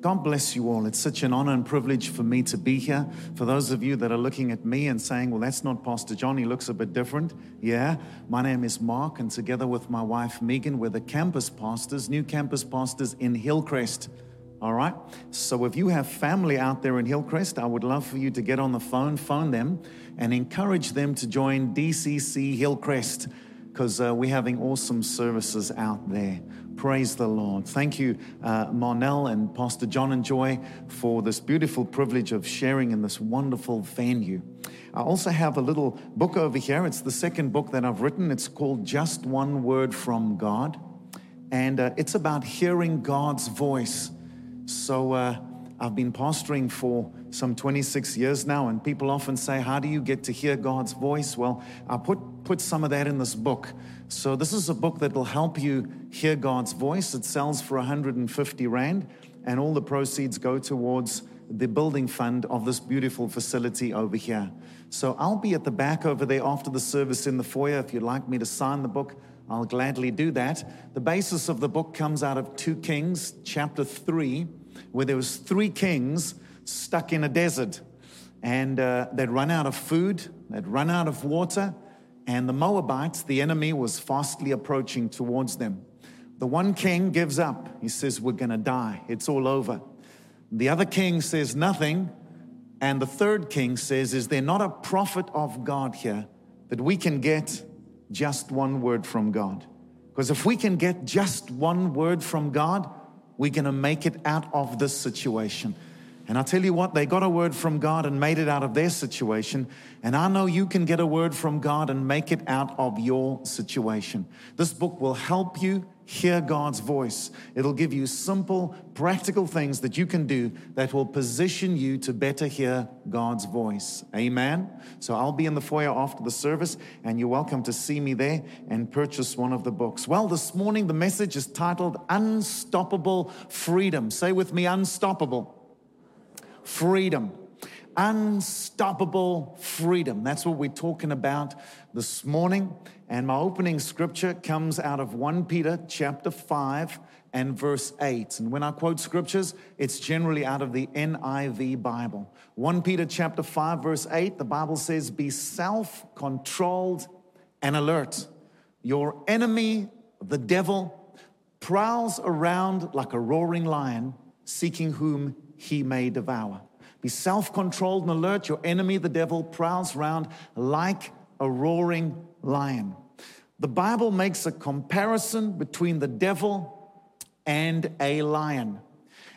God bless you all. It's such an honor and privilege for me to be here. For those of you that are looking at me and saying, well, that's not Pastor John, he looks a bit different. Yeah, my name is Mark, and together with my wife Megan, we're the campus pastors, new campus pastors in Hillcrest. All right? So if you have family out there in Hillcrest, I would love for you to get on the phone, phone them, and encourage them to join DCC Hillcrest because uh, we're having awesome services out there. Praise the Lord. Thank you, uh, Marnell and Pastor John and Joy, for this beautiful privilege of sharing in this wonderful venue. I also have a little book over here. It's the second book that I've written. It's called Just One Word from God. And uh, it's about hearing God's voice. So uh, I've been pastoring for some 26 years now, and people often say, How do you get to hear God's voice? Well, I put, put some of that in this book. So, this is a book that will help you hear God's voice. It sells for 150 Rand, and all the proceeds go towards the building fund of this beautiful facility over here. So, I'll be at the back over there after the service in the foyer. If you'd like me to sign the book, I'll gladly do that. The basis of the book comes out of 2 Kings, chapter 3, where there was three kings stuck in a desert and uh, they'd run out of food, they'd run out of water, and the Moabites, the enemy, was fastly approaching towards them. The one king gives up. He says, We're going to die. It's all over. The other king says nothing. And the third king says, Is there not a prophet of God here that we can get just one word from God? Because if we can get just one word from God, we're going to make it out of this situation. And I tell you what, they got a word from God and made it out of their situation. And I know you can get a word from God and make it out of your situation. This book will help you hear God's voice. It'll give you simple, practical things that you can do that will position you to better hear God's voice. Amen. So I'll be in the foyer after the service, and you're welcome to see me there and purchase one of the books. Well, this morning the message is titled Unstoppable Freedom. Say with me, Unstoppable freedom. Unstoppable freedom. That's what we're talking about this morning. And my opening scripture comes out of 1 Peter chapter 5 and verse 8. And when I quote scriptures, it's generally out of the NIV Bible. 1 Peter chapter 5 verse 8, the Bible says, "Be self-controlled and alert. Your enemy, the devil, prowls around like a roaring lion, seeking whom he may devour. Be self controlled and alert. Your enemy, the devil, prowls round like a roaring lion. The Bible makes a comparison between the devil and a lion.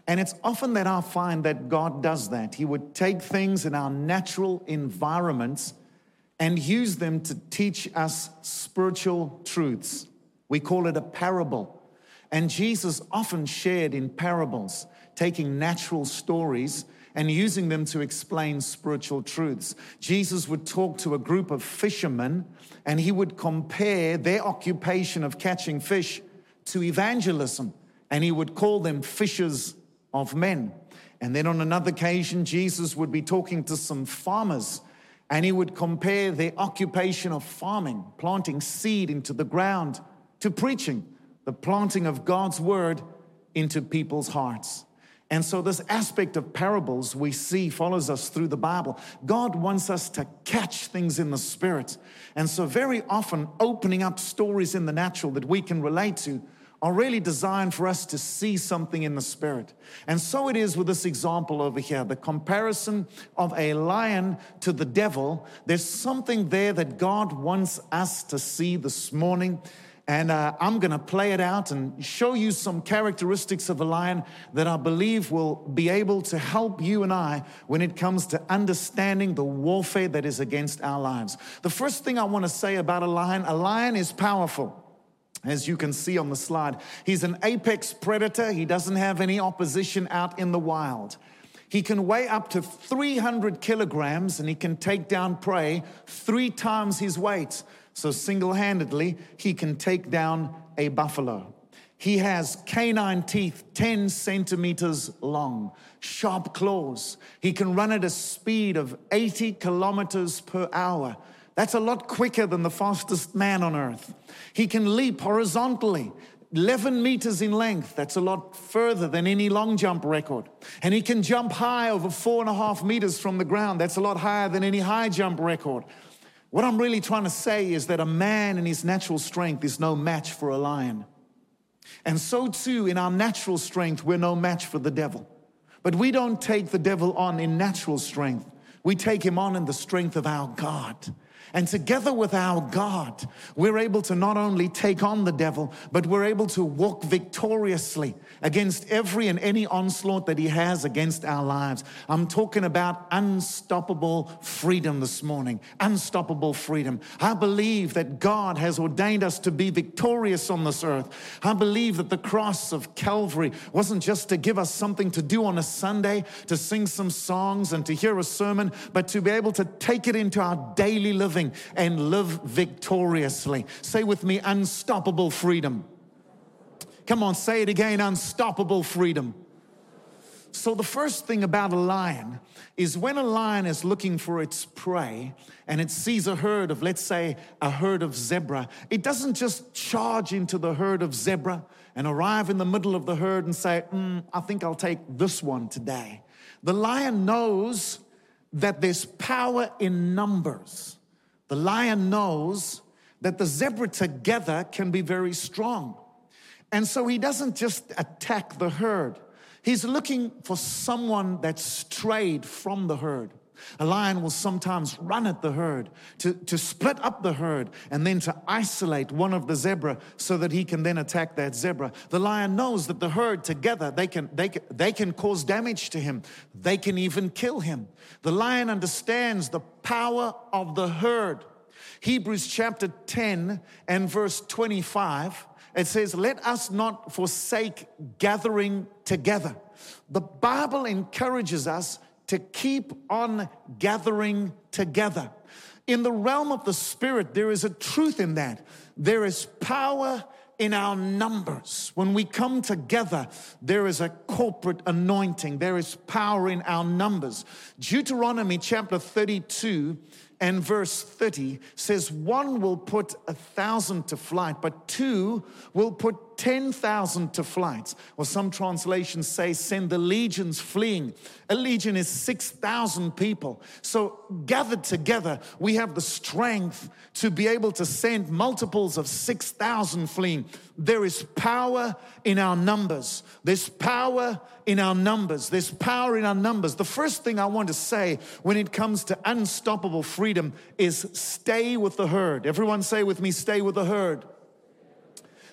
And it's often that I find that God does that. He would take things in our natural environments and use them to teach us spiritual truths. We call it a parable. And Jesus often shared in parables taking natural stories and using them to explain spiritual truths. Jesus would talk to a group of fishermen and he would compare their occupation of catching fish to evangelism and he would call them fishers of men. And then on another occasion, Jesus would be talking to some farmers and he would compare their occupation of farming, planting seed into the ground, to preaching, the planting of God's word into people's hearts. And so, this aspect of parables we see follows us through the Bible. God wants us to catch things in the spirit. And so, very often, opening up stories in the natural that we can relate to are really designed for us to see something in the spirit. And so it is with this example over here the comparison of a lion to the devil. There's something there that God wants us to see this morning and uh, I'm going to play it out and show you some characteristics of a lion that I believe will be able to help you and I when it comes to understanding the warfare that is against our lives. The first thing I want to say about a lion a lion is powerful. As you can see on the slide, he's an apex predator. He doesn't have any opposition out in the wild. He can weigh up to 300 kilograms and he can take down prey three times his weight. So, single handedly, he can take down a buffalo. He has canine teeth 10 centimeters long, sharp claws. He can run at a speed of 80 kilometers per hour. That's a lot quicker than the fastest man on earth. He can leap horizontally 11 meters in length. That's a lot further than any long jump record. And he can jump high over four and a half meters from the ground. That's a lot higher than any high jump record. What I'm really trying to say is that a man in his natural strength is no match for a lion. And so too, in our natural strength, we're no match for the devil. But we don't take the devil on in natural strength. We take him on in the strength of our God. And together with our God, we're able to not only take on the devil, but we're able to walk victoriously against every and any onslaught that he has against our lives. I'm talking about unstoppable freedom this morning. Unstoppable freedom. I believe that God has ordained us to be victorious on this earth. I believe that the cross of Calvary wasn't just to give us something to do on a Sunday, to sing some songs and to hear a sermon, but to be able to take it into our daily living living and live victoriously. Say with me, unstoppable freedom. Come on, say it again unstoppable freedom. So, the first thing about a lion is when a lion is looking for its prey and it sees a herd of, let's say, a herd of zebra, it doesn't just charge into the herd of zebra and arrive in the middle of the herd and say, mm, I think I'll take this one today. The lion knows that there's power in numbers. The lion knows that the zebra together can be very strong. And so he doesn't just attack the herd, he's looking for someone that's strayed from the herd. A lion will sometimes run at the herd to, to split up the herd and then to isolate one of the zebra so that he can then attack that zebra. The lion knows that the herd together, they can, they can, they can cause damage to him. They can even kill him. The lion understands the power of the herd. Hebrews chapter 10 and verse 25, it says, Let us not forsake gathering together. The Bible encourages us to keep on gathering together. In the realm of the Spirit, there is a truth in that. There is power in our numbers. When we come together, there is a corporate anointing, there is power in our numbers. Deuteronomy chapter 32 and verse 30 says, One will put a thousand to flight, but two will put 10,000 to flight. Or some translations say, send the legions fleeing. A legion is 6,000 people. So gathered together, we have the strength to be able to send multiples of 6,000 fleeing. There is power in our numbers. There's power in our numbers. There's power in our numbers. The first thing I want to say when it comes to unstoppable freedom is stay with the herd. Everyone say with me, stay with the herd.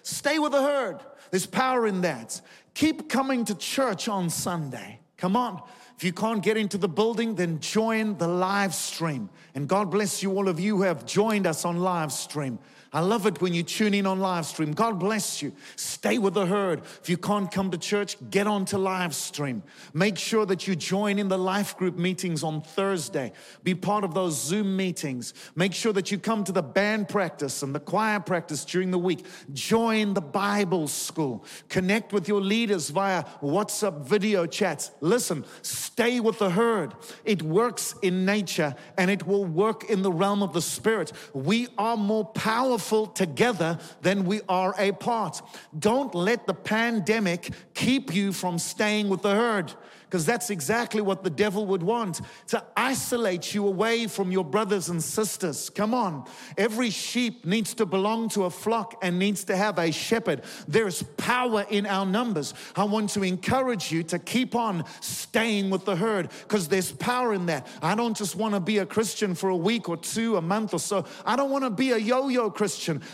Stay with the herd. There's power in that. Keep coming to church on Sunday. Come on. If you can't get into the building, then join the live stream. And God bless you, all of you who have joined us on live stream. I love it when you tune in on live stream. God bless you. Stay with the herd. If you can't come to church, get on to live stream. Make sure that you join in the life group meetings on Thursday. Be part of those Zoom meetings. Make sure that you come to the band practice and the choir practice during the week. Join the Bible school. Connect with your leaders via WhatsApp video chats. Listen, stay with the herd. It works in nature and it will work in the realm of the spirit. We are more powerful powerful together than we are apart. Don't let the pandemic keep you from staying with the herd because that's exactly what the devil would want to isolate you away from your brothers and sisters. Come on. Every sheep needs to belong to a flock and needs to have a shepherd. There's power in our numbers. I want to encourage you to keep on staying with the herd because there's power in that. I don't just want to be a Christian for a week or two, a month or so. I don't want to be a yo yo Christian.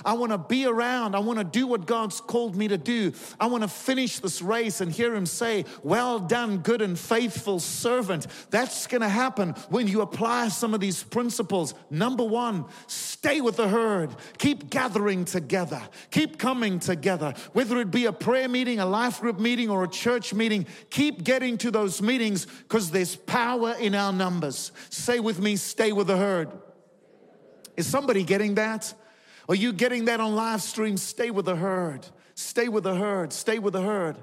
I want to be around. I want to do what God's called me to do. I want to finish this race and hear Him say, Well done, good and faithful servant. That's going to happen when you apply some of these principles. Number one, stay with the herd. Keep gathering together. Keep coming together. Whether it be a prayer meeting, a life group meeting, or a church meeting, keep getting to those meetings because there's power in our numbers. Say with me, stay with the herd. Is somebody getting that? Are you getting that on live stream? Stay with the herd. Stay with the herd. Stay with the herd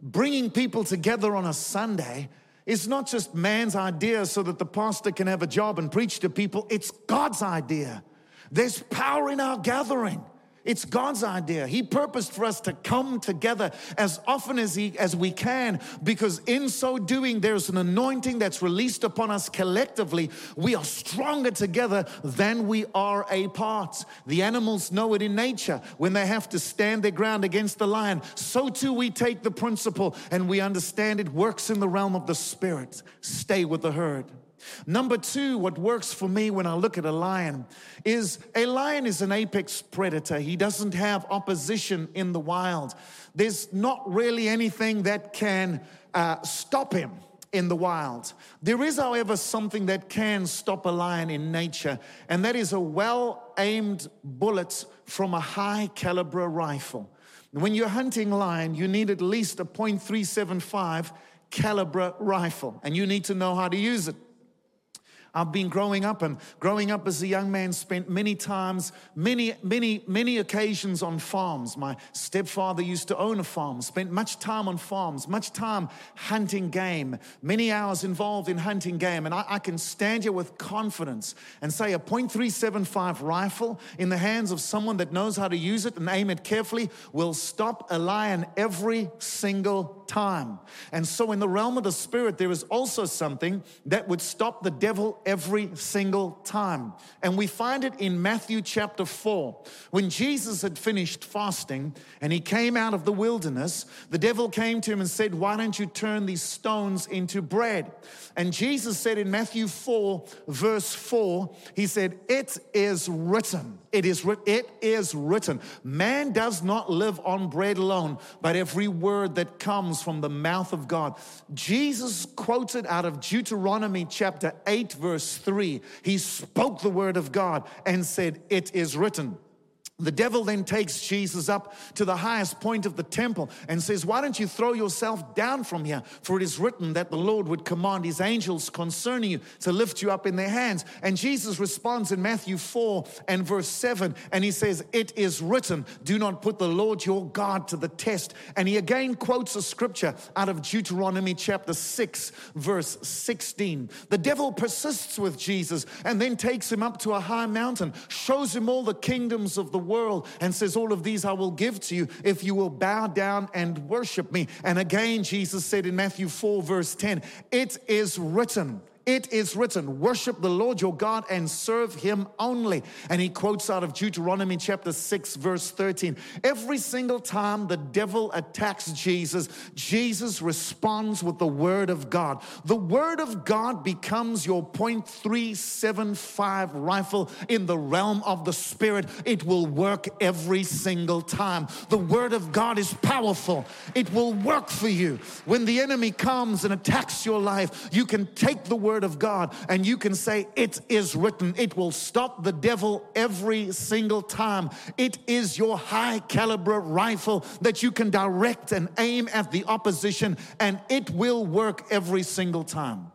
bringing people together on a Sunday is not just man's idea so that the pastor can have a job and preach to people, it's God's idea. There's power in our gathering. It's God's idea. He purposed for us to come together as often as, he, as we can because in so doing, there's an anointing that's released upon us collectively. We are stronger together than we are apart. The animals know it in nature when they have to stand their ground against the lion. So too, we take the principle and we understand it works in the realm of the spirit. Stay with the herd. Number two, what works for me when I look at a lion is a lion is an apex predator. He doesn't have opposition in the wild. There's not really anything that can uh, stop him in the wild. There is, however, something that can stop a lion in nature, and that is a well aimed bullet from a high caliber rifle. When you're hunting lion, you need at least a .375 caliber rifle, and you need to know how to use it. I've been growing up, and growing up as a young man, spent many times, many, many, many occasions on farms. My stepfather used to own a farm, spent much time on farms, much time hunting game, many hours involved in hunting game. And I, I can stand here with confidence and say a .375 rifle in the hands of someone that knows how to use it and aim it carefully will stop a lion every single time. And so, in the realm of the spirit, there is also something that would stop the devil every single time. And we find it in Matthew chapter 4. When Jesus had finished fasting and he came out of the wilderness, the devil came to him and said, Why don't you turn these stones into bread? And Jesus said in Matthew 4, verse 4, He said, It is written. It is, it is written. Man does not live on bread alone, but every word that comes from the mouth of God. Jesus quoted out of Deuteronomy chapter 8, verse 3. He spoke the word of God and said, It is written. The devil then takes Jesus up to the highest point of the temple and says, Why don't you throw yourself down from here? For it is written that the Lord would command his angels concerning you to lift you up in their hands. And Jesus responds in Matthew 4 and verse 7, and he says, It is written, Do not put the Lord your God to the test. And he again quotes a scripture out of Deuteronomy chapter 6, verse 16. The devil persists with Jesus and then takes him up to a high mountain, shows him all the kingdoms of the world and says, All of these I will give to you if you will bow down and worship me. And again, Jesus said in Matthew 4, verse 10, It is written. It is written, worship the Lord your God and serve him only. And he quotes out of Deuteronomy chapter 6, verse 13. Every single time the devil attacks Jesus, Jesus responds with the word of God. The word of God becomes your .375 rifle in the realm of the spirit. It will work every single time. The word of God is powerful. It will work for you. When the enemy comes and attacks your life, you can take the word word of God and you can say, It is written. It will stop the devil every single time. It is your high caliber rifle that you can direct and aim at the opposition, and it will work every single time.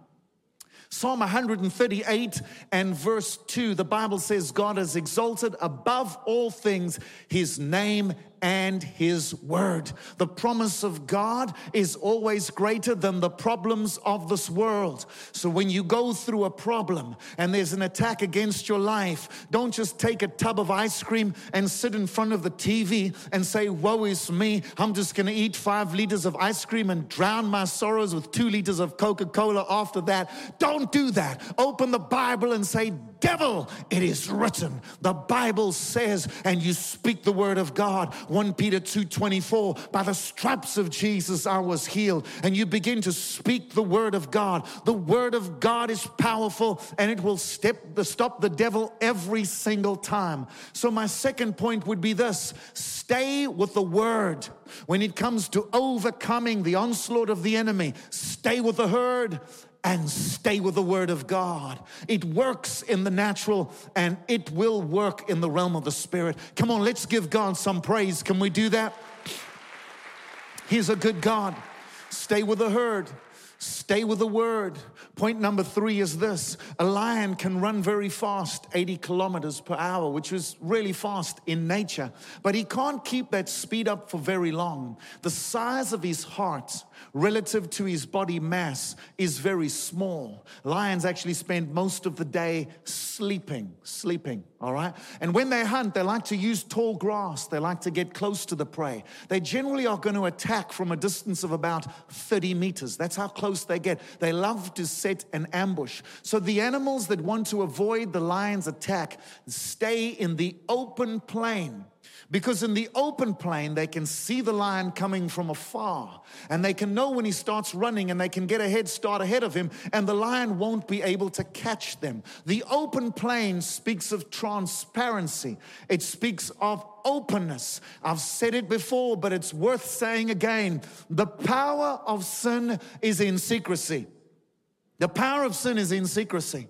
Psalm 138 and verse 2, the Bible says, God has exalted above all things his name and His Word. The promise of God is always greater than the problems of this world. So when you go through a problem and there's an attack against your life, don't just take a tub of ice cream and sit in front of the TV and say, Woe is me. I'm just going to eat five liters of ice cream and drown my sorrows with two liters of Coca Cola after that. Don't do that. Open the Bible and say, Devil, it is written. The Bible says, and you speak the word of God. 1 Peter 2:24, by the stripes of Jesus I was healed. And you begin to speak the word of God. The word of God is powerful and it will step, stop the devil every single time. So my second point would be this, stay with the word. When it comes to overcoming the onslaught of the enemy, stay with the herd and stay with the Word of God. It works in the natural and it will work in the realm of the Spirit. Come on, let's give God some praise. Can we do that? He's a good God. Stay with the herd. Stay with the word. Point number three is this a lion can run very fast, 80 kilometers per hour, which is really fast in nature, but he can't keep that speed up for very long. The size of his heart relative to his body mass is very small. Lions actually spend most of the day sleeping, sleeping, all right? And when they hunt, they like to use tall grass, they like to get close to the prey. They generally are going to attack from a distance of about 30 meters. That's how close they get. They love to set an ambush. So the animals that want to avoid the lion's attack stay in the open plain because in the open plain, they can see the lion coming from afar and they can know when he starts running and they can get a head start ahead of him and the lion won't be able to catch them. The open plain speaks of transparency, it speaks of openness. I've said it before, but it's worth saying again. The power of sin is in secrecy. The power of sin is in secrecy.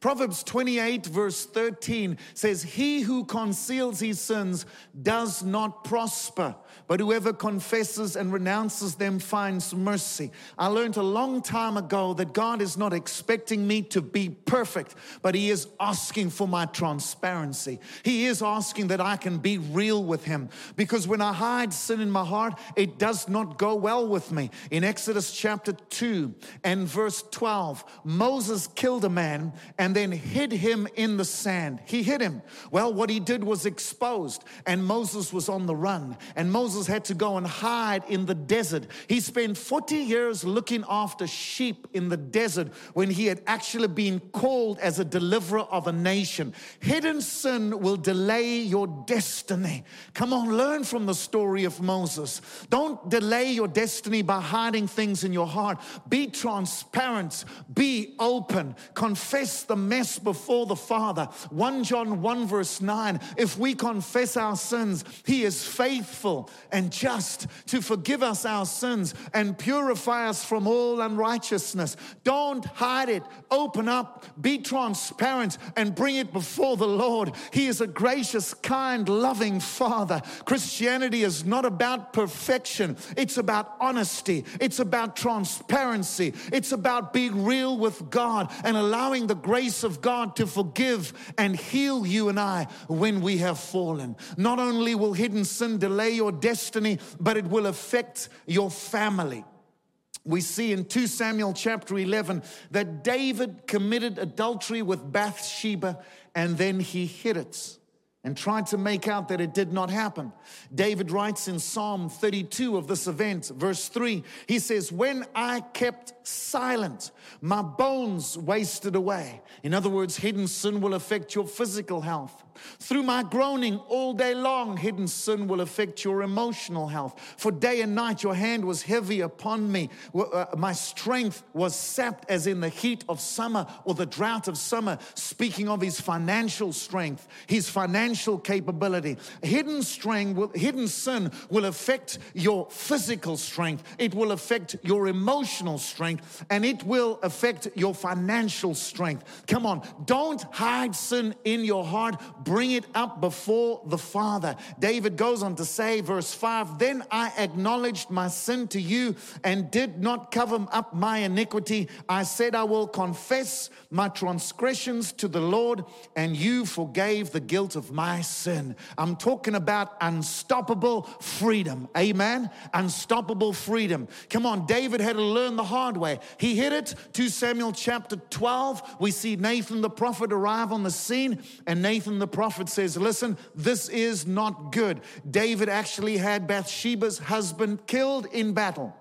Proverbs 28, verse 13 says, He who conceals his sins does not prosper, but whoever confesses and renounces them finds mercy. I learned a long time ago that God is not expecting me to be perfect, but He is asking for my transparency. He is asking that I can be real with Him because when I hide sin in my heart, it does not go well with me. In Exodus chapter 2 and verse 12, Moses killed a man and then hid him in the sand. He hid him. Well, what he did was exposed, and Moses was on the run, and Moses had to go and hide in the desert. He spent 40 years looking after sheep in the desert when he had actually been called as a deliverer of a nation. Hidden sin will delay your destiny. Come on, learn from the story of Moses. Don't delay your destiny by hiding things in your heart. Be transparent, be open, confess the mess before the Father. 1 John 1, verse 9 if we confess our sins, He is faithful and just to forgive us our sins and purify us from all unrighteousness. Don't hide it. Open up, be transparent, and bring it before the Lord. He is a gracious, kind, loving Father. Christianity is not about perfection, it's about honesty, it's about transparency, it's about being real with God and allowing the grace of God to forgive and heal you and I when we have fallen. Not only will hidden sin delay your destiny, but it will affect your family. We see in 2 Samuel chapter 11 that David committed adultery with Bathsheba and then he hid it and tried to make out that it did not happen. David writes in Psalm 32 of this event, verse 3, he says, When I kept silent, my bones wasted away. In other words, hidden sin will affect your physical health. Through my groaning all day long, hidden sin will affect your emotional health. For day and night, your hand was heavy upon me. Uh, my strength was sapped as in the heat of summer or the drought of summer. Speaking of his financial strength, his financial capability. Hidden strength, will, hidden sin will affect your physical strength. It will affect your emotional strength and it will affect your financial strength. Come on, don't hide sin in your heart bring it up before the Father. David goes on to say, verse 5 Then I acknowledged my sin to you and did not cover up my iniquity. I said, I will confess my transgressions to the Lord, and you forgave the guilt of my sin. I'm talking about unstoppable freedom. Amen. Unstoppable freedom. Come on, David had to learn the hard way. He hit it. 2 Samuel chapter 12. We see Nathan the prophet arrive on the scene, and Nathan the prophet says, Listen, this is not good. David actually had Bathsheba's husband killed in battle.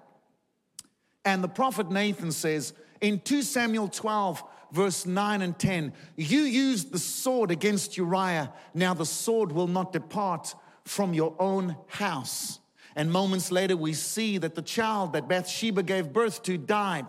And the prophet Nathan says in 2 Samuel 12, verse 9 and 10, You used the sword against Uriah. Now the sword will not depart from your own house. And moments later, we see that the child that Bathsheba gave birth to died.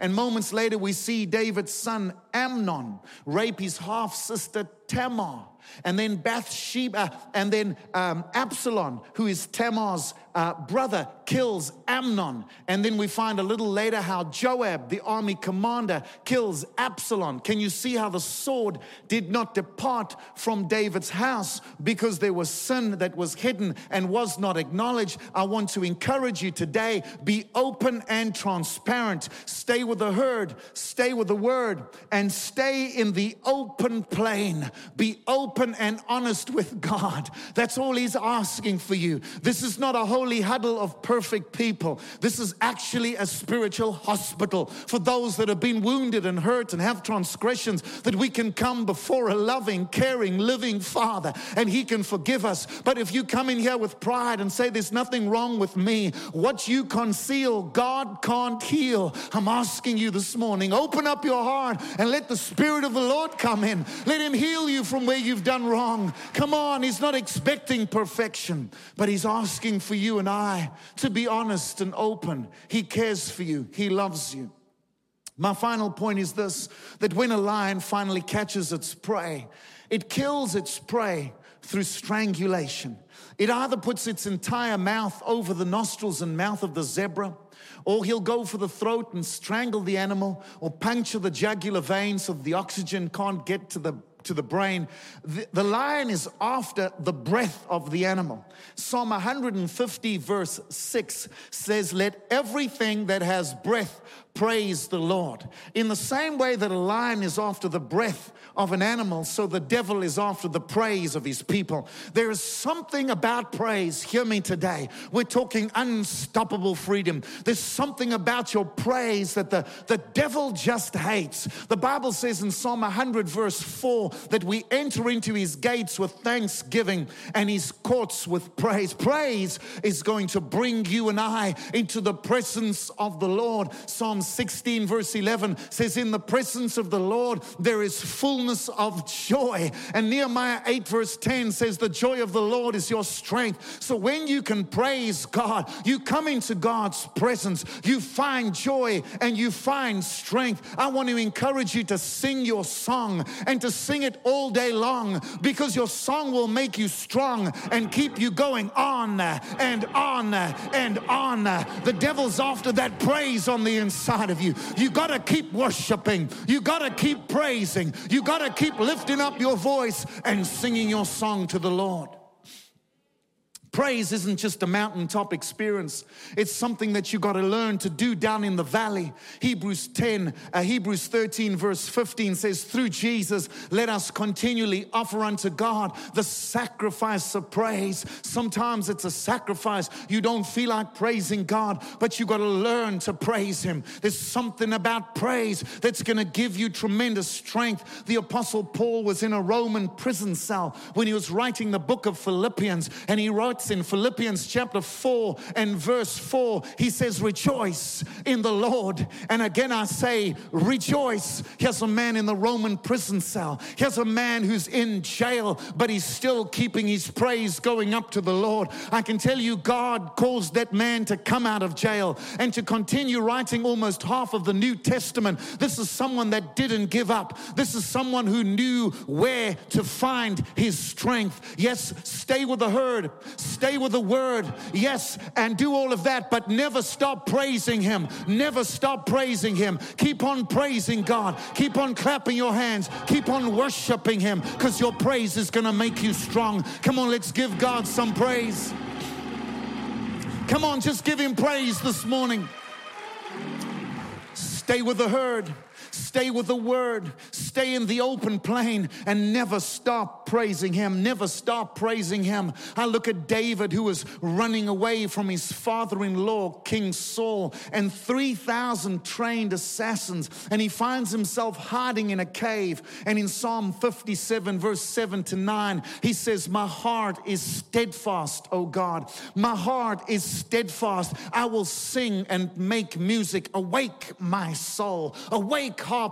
And moments later, we see David's son Amnon, rape his half sister Tamar, and then Bathsheba, and then um, Absalom, who is Tamar's uh, brother, kills Amnon. And then we find a little later how Joab, the army commander, kills Absalom. Can you see how the sword did not depart from David's house because there was sin that was hidden and was not acknowledged? I want to encourage you today be open and transparent. Stay with the herd, stay with the word, and stay in the open plain. Be open and honest with God. That's all He's asking for you. This is not a holy huddle of perfect people. This is actually a spiritual hospital for those that have been wounded and hurt and have transgressions, that we can come before a loving, caring, living Father and He can forgive us. But if you come in here with pride and say, There's nothing wrong with me, what you conceal, God can't heal. I'm asking you this morning, open up your heart and let the Spirit of the Lord come in. Let Him heal you from where you've done wrong. Come on, He's not expecting perfection, but He's asking for you and I to be honest and open. He cares for you, He loves you. My final point is this that when a lion finally catches its prey, it kills its prey through strangulation. It either puts its entire mouth over the nostrils and mouth of the zebra, or he'll go for the throat and strangle the animal, or puncture the jugular vein so the oxygen can't get to the to the brain. The, the, lion is after the breath of the animal. Psalm 150, verse 6 says, Let everything that has breath praise the Lord. In the same way that a lion is after the breath of an animal, so the devil is after the praise of his people. There is something about praise. Hear me today. We're talking unstoppable freedom. There's something about your praise that the, the devil just hates. The Bible says in Psalm 100, verse 4, that we enter into his gates with thanksgiving and his courts with praise. Praise is going to bring you and I into the presence of the Lord. Psalm 16, verse 11 says, In the presence of the Lord, there is fullness of joy. And Nehemiah 8, verse 10 says, The joy of the Lord is your strength. So when you can praise God, you come into God's presence, you find joy and you find strength. I want to encourage you to sing your song and to sing it all day long because your song will make you strong and keep you going on and on and on. The devil's after that praise on the inside inside of you. You got to keep worshiping. You got to keep praising. You got to keep lifting up your voice and singing your song to the Lord. Praise isn't just a mountaintop experience. It's something that you got to learn to do down in the valley. Hebrews 10, uh, Hebrews 13 verse 15 says, through Jesus, let us continually offer unto God the sacrifice of praise. Sometimes it's a sacrifice. You don't feel like praising God, but you got to learn to praise Him. There's something about praise that's going to give you tremendous strength. The apostle Paul was in a Roman prison cell when he was writing the book of Philippians and he wrote in Philippians chapter 4 and verse 4. He says, Rejoice in the Lord. And again, I say, Rejoice. Here's a man in the Roman prison cell. Here's a man who's in jail, but he's still keeping his praise going up to the Lord. I can tell you, God caused that man to come out of jail and to continue writing almost half of the New Testament. This is someone that didn't give up. This is someone who knew where to find his strength. Yes, stay with the herd Stay with the word, yes, and do all of that, but never stop praising Him. Never stop praising Him. Keep on praising God. Keep on clapping your hands. Keep on worshiping Him because your praise is going to make you strong. Come on, let's give God some praise. Come on, just give Him praise this morning. Stay with the herd. Stay with the word. Stay in the open plain and never stop praising him. Never stop praising him. I look at David who was running away from his father in law, King Saul, and 3,000 trained assassins. And he finds himself hiding in a cave. And in Psalm 57, verse 7 to 9, he says, My heart is steadfast, O God. My heart is steadfast. I will sing and make music. Awake, my soul. Awake, harp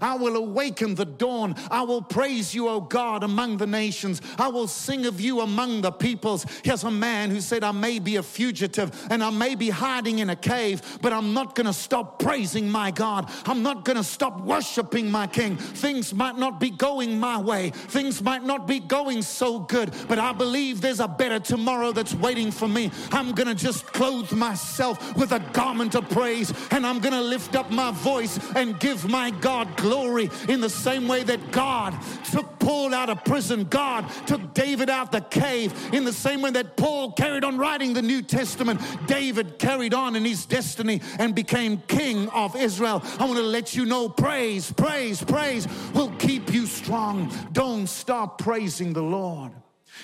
I will awaken the dawn. I will praise you, O God, among the nations. I will sing of you among the peoples. Here's a man who said, I may be a fugitive and I may be hiding in a cave, but I'm not going to stop praising my God. I'm not going to stop worshiping my King. Things might not be going my way, things might not be going so good, but I believe there's a better tomorrow that's waiting for me. I'm going to just clothe myself with a garment of praise and I'm going to lift up my voice and give my God glory in the same way that God took Paul out of prison, God took David out the cave, in the same way that Paul carried on writing the New Testament, David carried on in his destiny and became king of Israel. I want to let you know praise, praise, praise will keep you strong. Don't stop praising the Lord.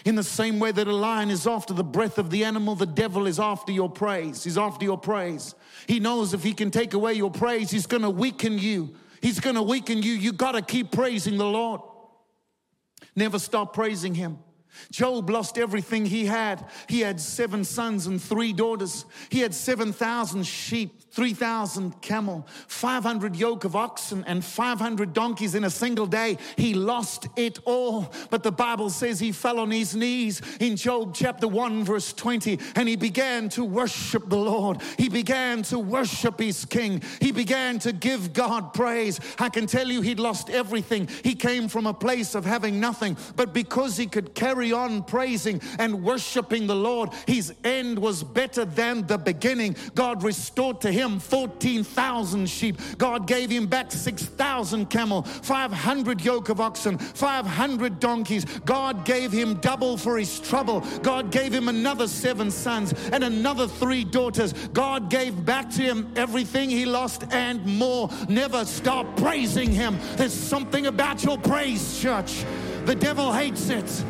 In the same way that a lion is after the breath of the animal, the devil is after your praise. He's after your praise. He knows if he can take away your praise, he's going to weaken you. He's going to weaken you. You got to keep praising the Lord. Never stop praising him. Job lost everything he had. He had seven sons and three daughters. He had 7,000 sheep, 3,000 camel, 500 yoke of oxen, and 500 donkeys in a single day. He lost it all. But the Bible says he fell on his knees in Job chapter 1, verse 20, and he began to worship the Lord. He began to worship his king. He began to give God praise. I can tell you he'd lost everything. He came from a place of having nothing, but because he could carry on praising and worshiping the Lord, his end was better than the beginning. God restored to him 14,000 sheep. God gave him back 6,000 camel, 500 yoke of oxen, 500 donkeys. God gave him double for his trouble. God gave him another seven sons and another three daughters. God gave back to him everything he lost and more. Never stop praising him. There's something about your praise, church. The devil hates it.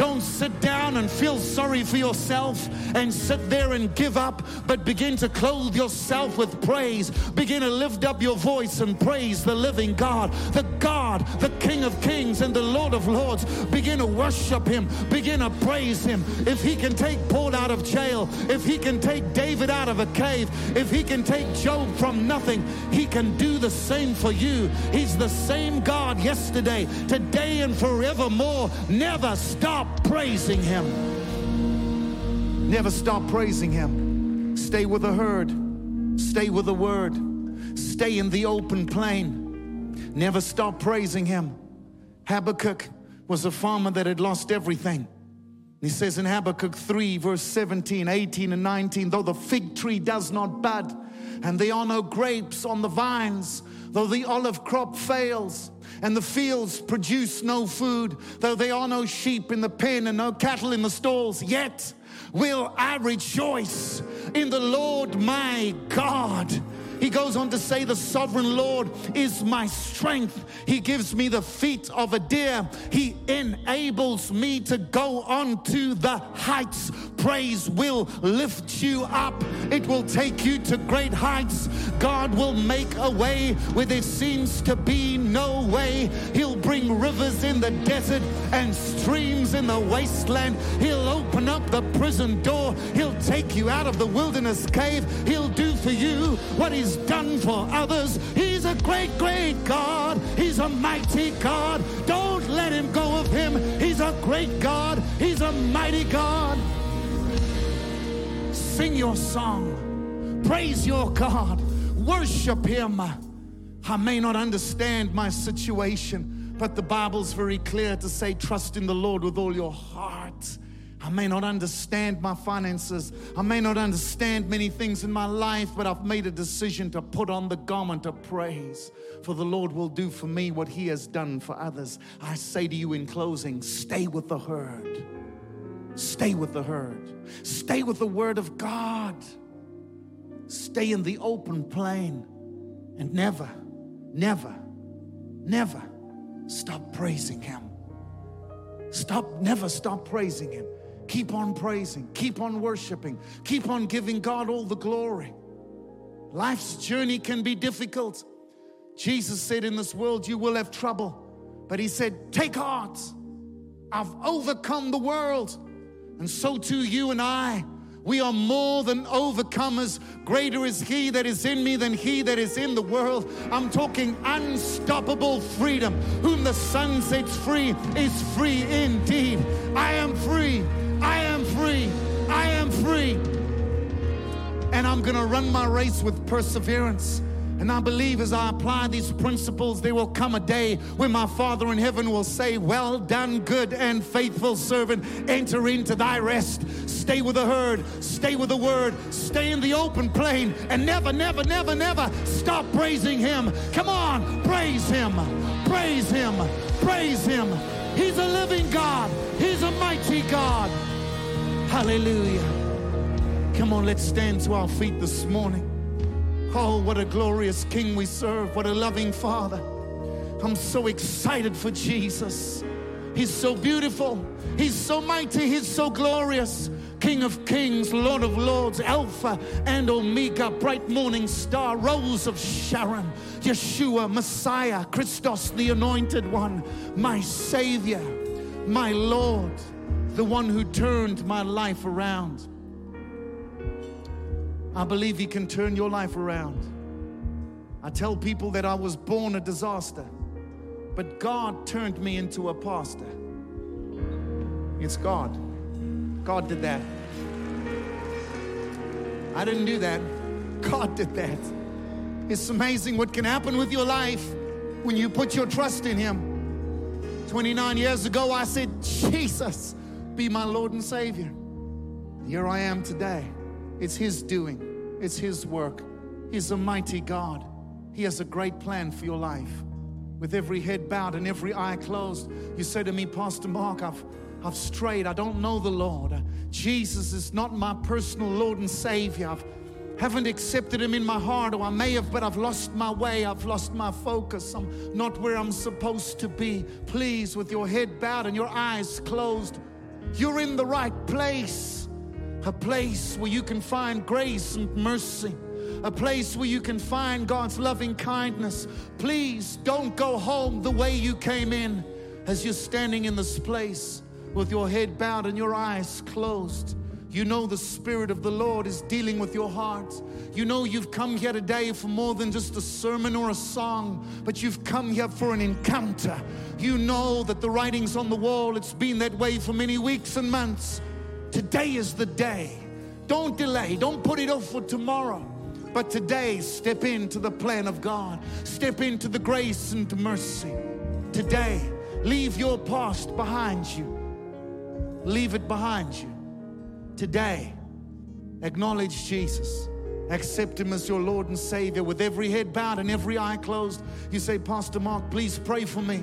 Don't sit down and feel sorry for yourself and sit there and give up, but begin to clothe yourself with praise. Begin to lift up your voice and praise the living God, the God, the King of Kings and the Lord of Lords. Begin to worship Him, begin to praise Him. If He can take Paul out of jail, if He can take David out of a cave, if He can take Job from nothing, He can do the same for you. He's the same God yesterday, today, and forevermore. Never stop praising Him. Never stop praising Him. Stay with the herd, stay with the word, stay in the open plain. Never stop praising Him. Habakkuk was a farmer that had lost everything. He says in Habakkuk 3, verse 17, 18, and 19, though the fig tree does not bud, and there are no grapes on the vines, though the olive crop fails, and the fields produce no food, though there are no sheep in the pen and no cattle in the stalls, yet will I rejoice in the Lord my God. He goes on to say, The sovereign Lord is my strength. He gives me the feet of a deer. He enables me to go on to the heights. Praise will lift you up, it will take you to great heights. God will make a way where there seems to be no way. He'll bring rivers in the desert and streams in the wasteland. He'll open up the prison door. He'll take you out of the wilderness cave. He'll do for you what He's done for others. He's a great, great God. He's a mighty God. Don't let Him go of Him. He's a great God. He's a mighty God. Sing your song. Praise your God. Worship Him. I may not understand my situation, but the Bible's very clear to say, trust in the Lord with all your heart. I may not understand my finances. I may not understand many things in my life, but I've made a decision to put on the garment of praise. For the Lord will do for me what He has done for others. I say to you in closing stay with the herd. Stay with the herd. Stay with the Word of God. Stay in the open plain and never, never, never stop praising Him. Stop, never stop praising Him. Keep on praising, keep on worshiping, keep on giving God all the glory. Life's journey can be difficult. Jesus said, In this world you will have trouble. But He said, Take heart, I've overcome the world. And so too, you and I We are more than overcomers. Greater is He that is in me than He that is in the world. I'm talking unstoppable freedom. Whom the Son sets free is free indeed. I am free. I am free. I am free. And I'm going to run my race with perseverance. And I believe as I apply these principles, there will come a day when my Father in heaven will say, Well done, good and faithful servant. Enter into thy rest. Stay with the herd, stay with the word, stay in the open plain, and never, never, never, never stop praising him. Come on, praise him, praise him, praise him. He's a living God, he's a mighty God. Hallelujah. Come on, let's stand to our feet this morning. Oh, what a glorious King we serve. What a loving Father. I'm so excited for Jesus. He's so beautiful. He's so mighty. He's so glorious. King of kings, Lord of lords, Alpha and Omega, bright morning star, rose of Sharon, Yeshua, Messiah, Christos, the anointed one, my Savior, my Lord, the one who turned my life around. I believe He can turn your life around. I tell people that I was born a disaster, but God turned me into a pastor. It's God. God did that. I didn't do that. God did that. It's amazing what can happen with your life when you put your trust in Him. 29 years ago, I said, Jesus, be my Lord and Savior. Here I am today. It's His doing, it's His work. He's a mighty God. He has a great plan for your life. With every head bowed and every eye closed, you say to me, Pastor Mark, I've, I've strayed. I don't know the Lord. Jesus is not my personal Lord and Savior. I've haven't accepted him in my heart, or I may have, but I've lost my way. I've lost my focus. I'm not where I'm supposed to be. Please, with your head bowed and your eyes closed, you're in the right place. A place where you can find grace and mercy. A place where you can find God's loving kindness. Please don't go home the way you came in as you're standing in this place with your head bowed and your eyes closed. You know the Spirit of the Lord is dealing with your heart. You know you've come here today for more than just a sermon or a song, but you've come here for an encounter. You know that the writing's on the wall, it's been that way for many weeks and months. Today is the day. Don't delay, don't put it off for tomorrow. But today, step into the plan of God, step into the grace and mercy. Today, leave your past behind you, leave it behind you. Today, acknowledge Jesus. Accept Him as your Lord and Savior with every head bowed and every eye closed. You say, Pastor Mark, please pray for me.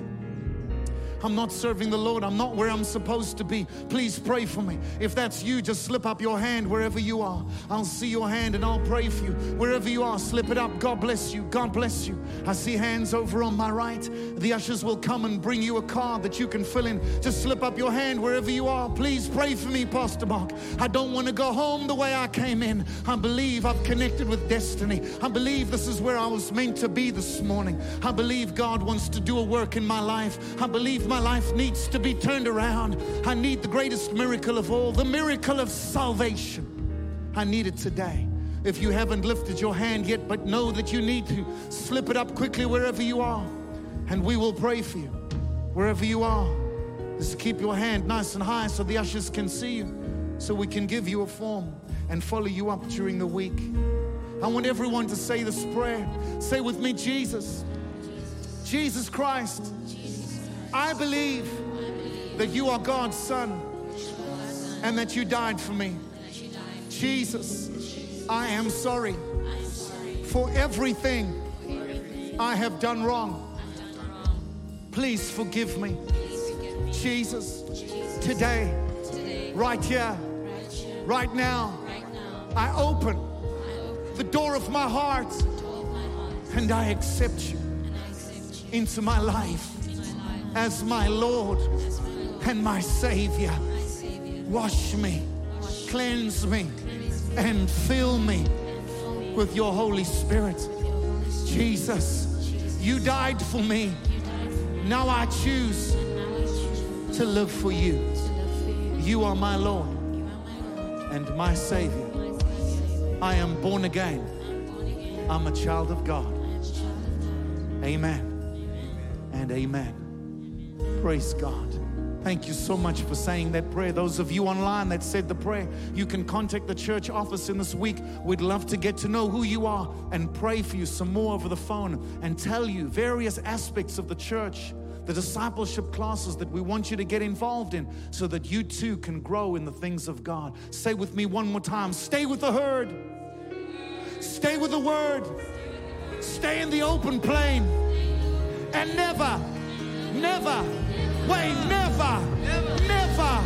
I'm not serving the Lord. I'm not where I'm supposed to be. Please pray for me. If that's you, just slip up your hand wherever you are. I'll see your hand and I'll pray for you. Wherever you are, slip it up. God bless you. God bless you. I see hands over on my right. The ushers will come and bring you a card that you can fill in. Just slip up your hand wherever you are. Please pray for me, Pastor Mark. I don't want to go home the way I came in. I believe I've connected with destiny. I believe this is where I was meant to be this morning. I believe God wants to do a work in my life. I believe my life needs to be turned around. I need the greatest miracle of all, the miracle of salvation. I need it today. If you haven't lifted your hand yet, but know that you need to, slip it up quickly wherever you are, and we will pray for you. Wherever you are, just keep your hand nice and high so the ushers can see you, so we can give you a form and follow you up during the week. I want everyone to say this prayer. Say with me, Jesus. Jesus Christ. I believe that you are God's Son and that you died for me. Jesus, I am sorry for everything I have done wrong. Please forgive me. Jesus, today, right here, right now, I open the door of my heart and I accept you into my life as my Lord and my Savior. Wash me, cleanse me, and fill me with your Holy Spirit. Jesus, you died for me. Now I choose to live for you. You are my Lord and my Savior. I am born again. I'm a child of God. Amen and amen. Praise God. Thank you so much for saying that prayer. Those of you online that said the prayer, you can contact the church office in this week. We'd love to get to know who you are and pray for you some more over the phone and tell you various aspects of the church, the discipleship classes that we want you to get involved in so that you too can grow in the things of God. Say with me one more time stay with the herd, stay with the word, stay in the open plain, and never, never Wait, never, never,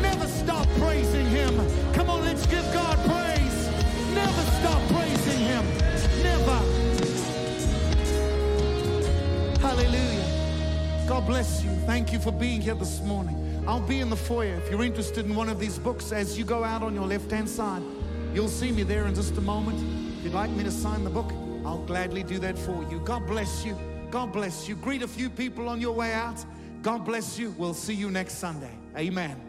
never stop praising Him. Come on, let's give God praise. Never stop praising Him. Never. Hallelujah. God bless you. Thank you for being here this morning. I'll be in the foyer. If you're interested in one of these books, as you go out on your left hand side, you'll see me there in just a moment. If you'd like me to sign the book, I'll gladly do that for you. God bless you. God bless you. Greet a few people on your way out. God bless you. We'll see you next Sunday. Amen.